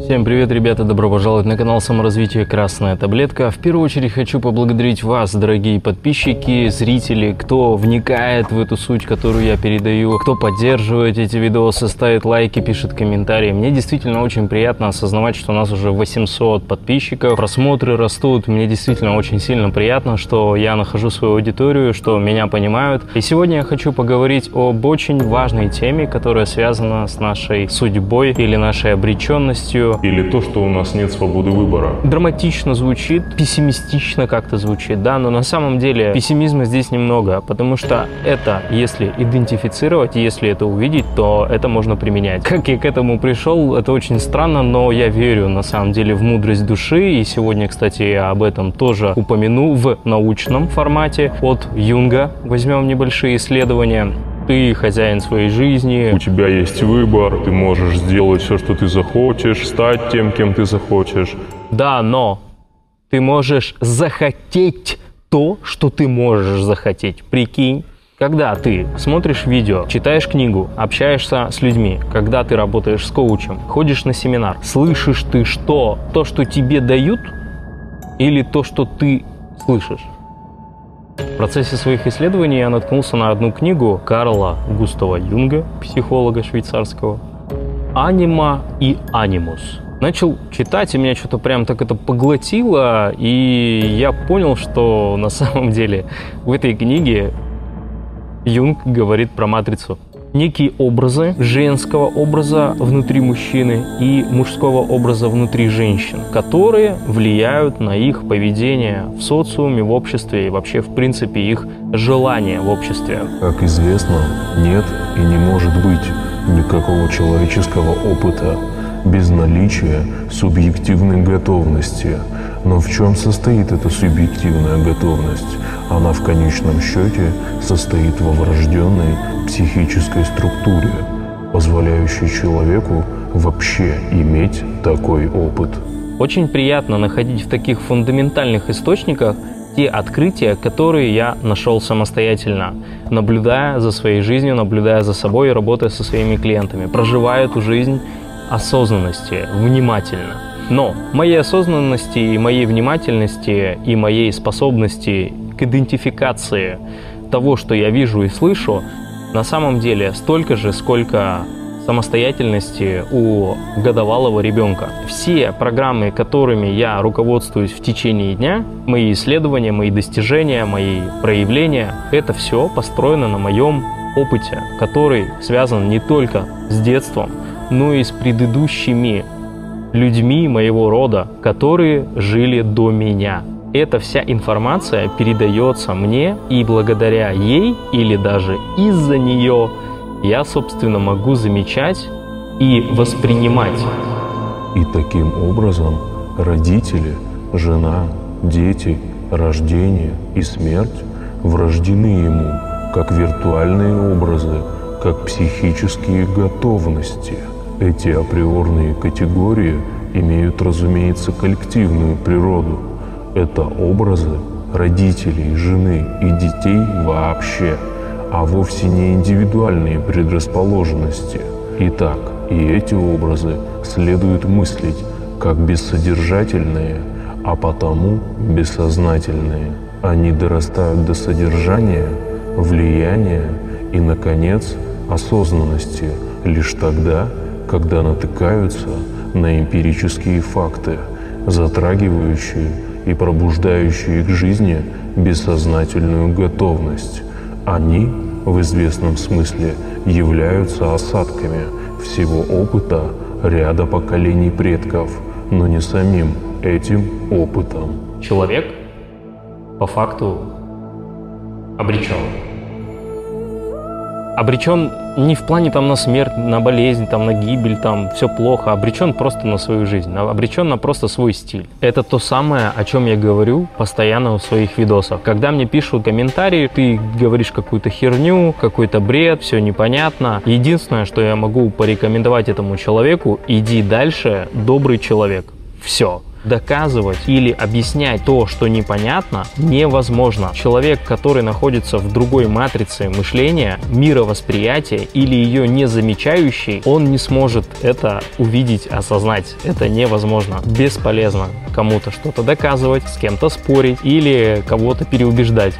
Всем привет, ребята! Добро пожаловать на канал саморазвития Красная Таблетка. В первую очередь хочу поблагодарить вас, дорогие подписчики, зрители, кто вникает в эту суть, которую я передаю, кто поддерживает эти видосы, ставит лайки, пишет комментарии. Мне действительно очень приятно осознавать, что у нас уже 800 подписчиков, просмотры растут. Мне действительно очень сильно приятно, что я нахожу свою аудиторию, что меня понимают. И сегодня я хочу поговорить об очень важной теме, которая связана с нашей судьбой или нашей обреченностью, или то, что у нас нет свободы выбора. Драматично звучит, пессимистично как-то звучит, да, но на самом деле пессимизма здесь немного, потому что это, если идентифицировать, если это увидеть, то это можно применять. Как я к этому пришел, это очень странно, но я верю на самом деле в мудрость души, и сегодня, кстати, я об этом тоже упомяну в научном формате от Юнга. Возьмем небольшие исследования. Ты хозяин своей жизни. У тебя есть выбор, ты можешь сделать все, что ты захочешь, стать тем, кем ты захочешь. Да, но ты можешь захотеть то, что ты можешь захотеть. Прикинь. Когда ты смотришь видео, читаешь книгу, общаешься с людьми, когда ты работаешь с коучем, ходишь на семинар, слышишь ты что? То, что тебе дают или то, что ты слышишь? В процессе своих исследований я наткнулся на одну книгу Карла Густава Юнга, психолога швейцарского, «Анима и анимус». Начал читать, и меня что-то прям так это поглотило, и я понял, что на самом деле в этой книге Юнг говорит про матрицу некие образы женского образа внутри мужчины и мужского образа внутри женщин, которые влияют на их поведение в социуме, в обществе и вообще, в принципе, их желания в обществе. Как известно, нет и не может быть никакого человеческого опыта без наличия субъективной готовности. Но в чем состоит эта субъективная готовность? Она в конечном счете состоит во врожденной психической структуре, позволяющей человеку вообще иметь такой опыт. Очень приятно находить в таких фундаментальных источниках те открытия, которые я нашел самостоятельно, наблюдая за своей жизнью, наблюдая за собой и работая со своими клиентами, проживая эту жизнь осознанности, внимательно. Но моей осознанности и моей внимательности и моей способности к идентификации того, что я вижу и слышу, на самом деле столько же, сколько самостоятельности у годовалого ребенка. Все программы, которыми я руководствуюсь в течение дня, мои исследования, мои достижения, мои проявления, это все построено на моем опыте, который связан не только с детством, но и с предыдущими людьми моего рода, которые жили до меня. Эта вся информация передается мне, и благодаря ей или даже из-за нее я, собственно, могу замечать и воспринимать. И таким образом родители, жена, дети, рождение и смерть врождены ему как виртуальные образы, как психические готовности – эти априорные категории имеют, разумеется, коллективную природу. Это образы родителей, жены и детей вообще, а вовсе не индивидуальные предрасположенности. Итак, и эти образы следует мыслить как бессодержательные, а потому бессознательные. Они дорастают до содержания, влияния и, наконец, осознанности лишь тогда, когда натыкаются на эмпирические факты, затрагивающие и пробуждающие к жизни бессознательную готовность. Они, в известном смысле, являются осадками всего опыта ряда поколений предков, но не самим этим опытом. Человек по факту обречен обречен не в плане там на смерть, на болезнь, там на гибель, там все плохо, обречен просто на свою жизнь, а обречен на просто свой стиль. Это то самое, о чем я говорю постоянно в своих видосах. Когда мне пишут комментарии, ты говоришь какую-то херню, какой-то бред, все непонятно. Единственное, что я могу порекомендовать этому человеку, иди дальше, добрый человек. Все. Доказывать или объяснять то, что непонятно, невозможно. Человек, который находится в другой матрице мышления, мировосприятия или ее не замечающий, он не сможет это увидеть, осознать. Это невозможно. Бесполезно кому-то что-то доказывать, с кем-то спорить или кого-то переубеждать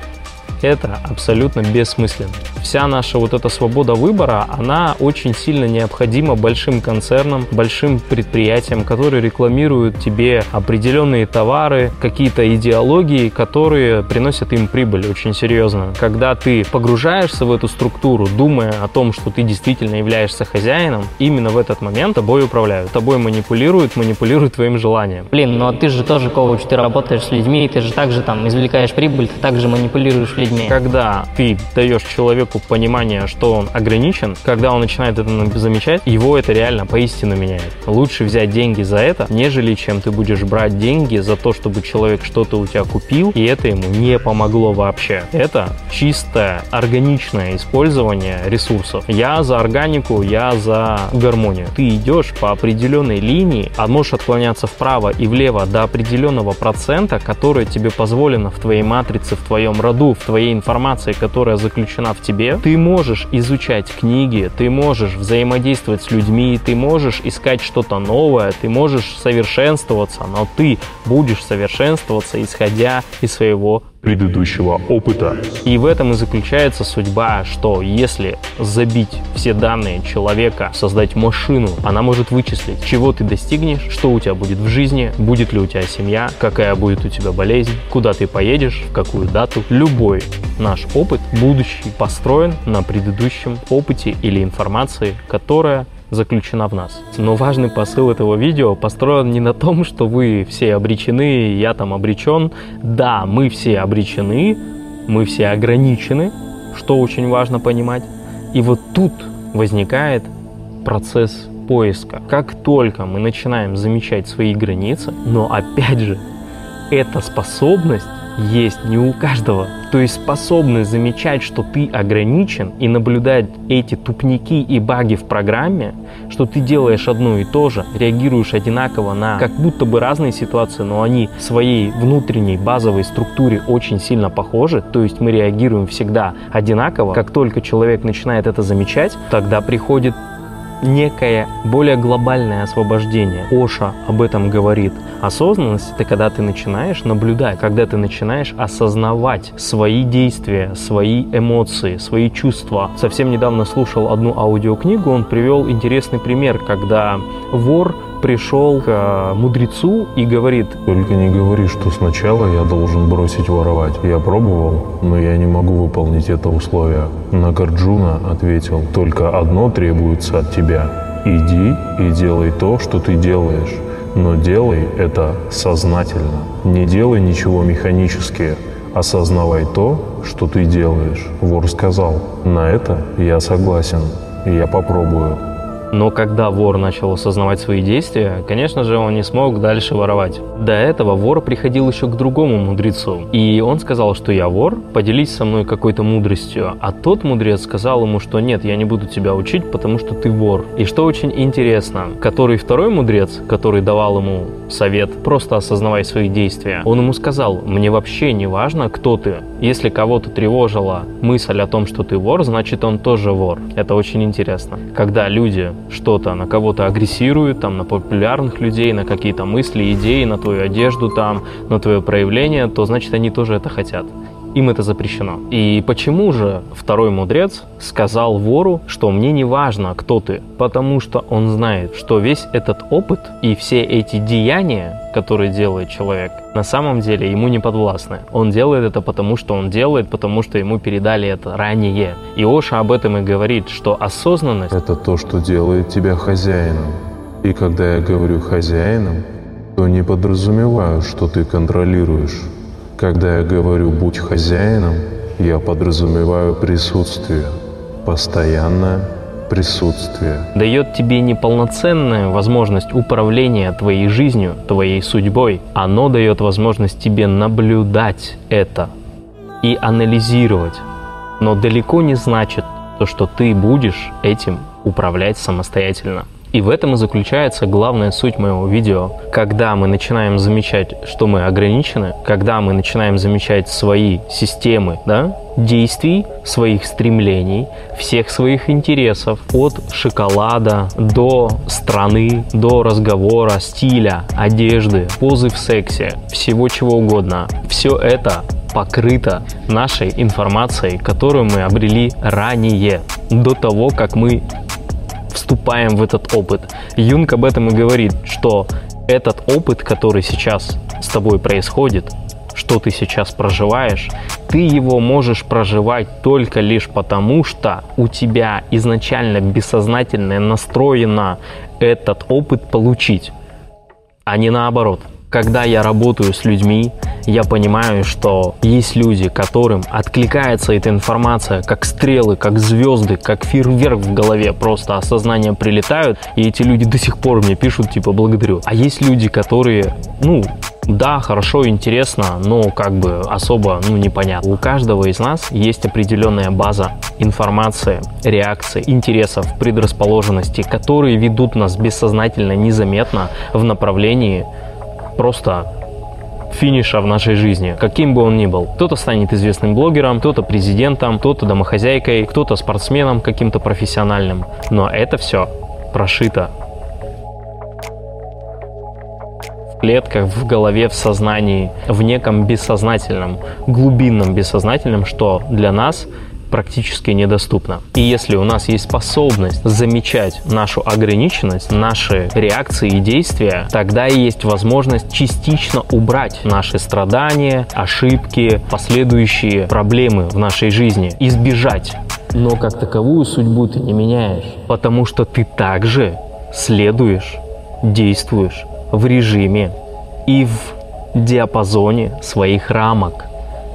это абсолютно бессмысленно. Вся наша вот эта свобода выбора, она очень сильно необходима большим концернам, большим предприятиям, которые рекламируют тебе определенные товары, какие-то идеологии, которые приносят им прибыль очень серьезно. Когда ты погружаешься в эту структуру, думая о том, что ты действительно являешься хозяином, именно в этот момент тобой управляют, тобой манипулируют, манипулируют твоим желанием. Блин, ну а ты же тоже коуч, ты работаешь с людьми, ты же также там извлекаешь прибыль, ты также манипулируешь людьми людьми. Когда ты даешь человеку понимание, что он ограничен, когда он начинает это замечать, его это реально поистину меняет. Лучше взять деньги за это, нежели чем ты будешь брать деньги за то, чтобы человек что-то у тебя купил, и это ему не помогло вообще. Это чистое, органичное использование ресурсов. Я за органику, я за гармонию. Ты идешь по определенной линии, а можешь отклоняться вправо и влево до определенного процента, который тебе позволено в твоей матрице, в твоем роду, в твоей твоей информации, которая заключена в тебе, ты можешь изучать книги, ты можешь взаимодействовать с людьми, ты можешь искать что-то новое, ты можешь совершенствоваться, но ты будешь совершенствоваться, исходя из своего предыдущего опыта. И в этом и заключается судьба, что если забить все данные человека, создать машину, она может вычислить, чего ты достигнешь, что у тебя будет в жизни, будет ли у тебя семья, какая будет у тебя болезнь, куда ты поедешь, в какую дату. Любой наш опыт, будущий, построен на предыдущем опыте или информации, которая заключена в нас. Но важный посыл этого видео построен не на том, что вы все обречены, я там обречен. Да, мы все обречены, мы все ограничены, что очень важно понимать. И вот тут возникает процесс поиска. Как только мы начинаем замечать свои границы, но опять же, эта способность есть не у каждого. То есть способность замечать, что ты ограничен и наблюдать эти тупники и баги в программе, что ты делаешь одно и то же, реагируешь одинаково на как будто бы разные ситуации, но они своей внутренней базовой структуре очень сильно похожи, то есть мы реагируем всегда одинаково. Как только человек начинает это замечать, тогда приходит некое более глобальное освобождение. Оша об этом говорит. Осознанность – это когда ты начинаешь наблюдать, когда ты начинаешь осознавать свои действия, свои эмоции, свои чувства. Совсем недавно слушал одну аудиокнигу, он привел интересный пример, когда вор пришел к э, мудрецу и говорит... Только не говори, что сначала я должен бросить воровать. Я пробовал, но я не могу выполнить это условие. Нагарджуна ответил, только одно требуется от тебя. Иди и делай то, что ты делаешь. Но делай это сознательно. Не делай ничего механически. Осознавай то, что ты делаешь. Вор сказал, на это я согласен. Я попробую. Но когда вор начал осознавать свои действия, конечно же, он не смог дальше воровать. До этого вор приходил еще к другому мудрецу. И он сказал, что я вор, поделись со мной какой-то мудростью. А тот мудрец сказал ему, что нет, я не буду тебя учить, потому что ты вор. И что очень интересно, который второй мудрец, который давал ему совет, просто осознавай свои действия, он ему сказал, мне вообще не важно, кто ты. Если кого-то тревожила мысль о том, что ты вор, значит он тоже вор. Это очень интересно. Когда люди что-то, на кого-то агрессируют, там, на популярных людей, на какие-то мысли, идеи, на твою одежду, там, на твое проявление, то значит они тоже это хотят им это запрещено. И почему же второй мудрец сказал вору, что мне не важно, кто ты, потому что он знает, что весь этот опыт и все эти деяния, которые делает человек, на самом деле ему не подвластны. Он делает это потому, что он делает, потому что ему передали это ранее. И Оша об этом и говорит, что осознанность... Это то, что делает тебя хозяином. И когда я говорю хозяином, то не подразумеваю, что ты контролируешь когда я говорю «будь хозяином», я подразумеваю присутствие, постоянное присутствие. Дает тебе неполноценную возможность управления твоей жизнью, твоей судьбой. Оно дает возможность тебе наблюдать это и анализировать. Но далеко не значит то, что ты будешь этим управлять самостоятельно. И в этом и заключается главная суть моего видео. Когда мы начинаем замечать, что мы ограничены, когда мы начинаем замечать свои системы, да, действий, своих стремлений, всех своих интересов, от шоколада до страны, до разговора, стиля, одежды, позы в сексе, всего чего угодно. Все это покрыто нашей информацией, которую мы обрели ранее, до того, как мы вступаем в этот опыт. Юнг об этом и говорит, что этот опыт, который сейчас с тобой происходит, что ты сейчас проживаешь, ты его можешь проживать только лишь потому, что у тебя изначально бессознательно настроено этот опыт получить, а не наоборот. Когда я работаю с людьми, я понимаю, что есть люди, которым откликается эта информация как стрелы, как звезды, как фейерверк в голове, просто осознания прилетают, и эти люди до сих пор мне пишут, типа, благодарю. А есть люди, которые, ну, да, хорошо, интересно, но как бы особо, ну, непонятно. У каждого из нас есть определенная база информации, реакций, интересов, предрасположенностей, которые ведут нас бессознательно, незаметно в направлении просто финиша в нашей жизни, каким бы он ни был. Кто-то станет известным блогером, кто-то президентом, кто-то домохозяйкой, кто-то спортсменом каким-то профессиональным. Но это все прошито в клетках, в голове, в сознании, в неком бессознательном, глубинном бессознательном, что для нас практически недоступно. И если у нас есть способность замечать нашу ограниченность, наши реакции и действия, тогда и есть возможность частично убрать наши страдания, ошибки, последующие проблемы в нашей жизни, избежать. Но как таковую судьбу ты не меняешь, потому что ты также следуешь, действуешь в режиме и в диапазоне своих рамок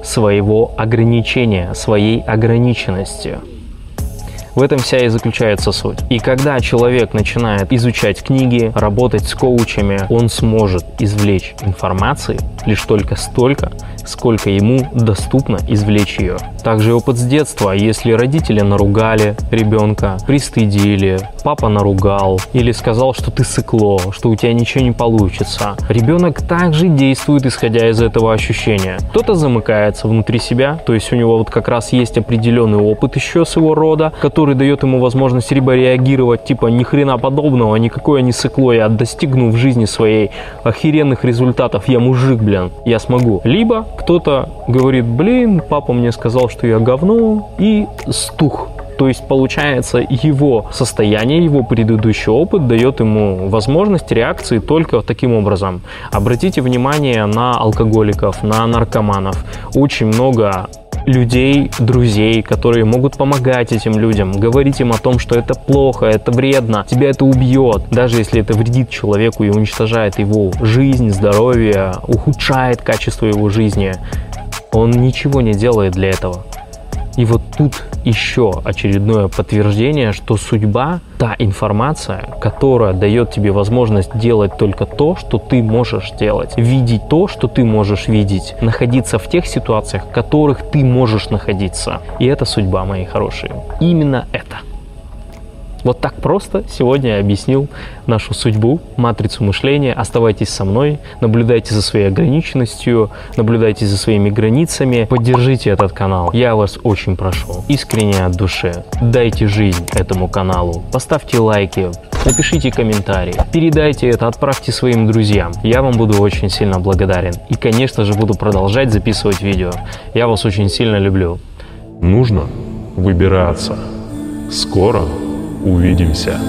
своего ограничения, своей ограниченности. В этом вся и заключается суть. И когда человек начинает изучать книги, работать с коучами, он сможет извлечь информации лишь только столько, сколько ему доступно извлечь ее. Также опыт с детства, если родители наругали ребенка, пристыдили, папа наругал или сказал, что ты сыкло, что у тебя ничего не получится. Ребенок также действует, исходя из этого ощущения. Кто-то замыкается внутри себя, то есть у него вот как раз есть определенный опыт еще с его рода, который дает ему возможность либо реагировать типа ни хрена подобного, никакое не сыкло, я достигну в жизни своей охеренных результатов, я мужик, блин, я смогу. Либо кто-то говорит, блин, папа мне сказал, что я говно, и стух. То есть, получается, его состояние, его предыдущий опыт дает ему возможность реакции только таким образом. Обратите внимание на алкоголиков, на наркоманов. Очень много людей, друзей, которые могут помогать этим людям, говорить им о том, что это плохо, это вредно, тебя это убьет, даже если это вредит человеку и уничтожает его жизнь, здоровье, ухудшает качество его жизни. Он ничего не делает для этого. И вот тут еще очередное подтверждение, что судьба – та информация, которая дает тебе возможность делать только то, что ты можешь делать, видеть то, что ты можешь видеть, находиться в тех ситуациях, в которых ты можешь находиться. И это судьба, мои хорошие. Именно это – вот так просто сегодня я объяснил нашу судьбу, матрицу мышления. Оставайтесь со мной, наблюдайте за своей ограниченностью, наблюдайте за своими границами, поддержите этот канал. Я вас очень прошу, искренне от души, дайте жизнь этому каналу, поставьте лайки, напишите комментарии, передайте это, отправьте своим друзьям. Я вам буду очень сильно благодарен. И, конечно же, буду продолжать записывать видео. Я вас очень сильно люблю. Нужно выбираться. Скоро Увидимся.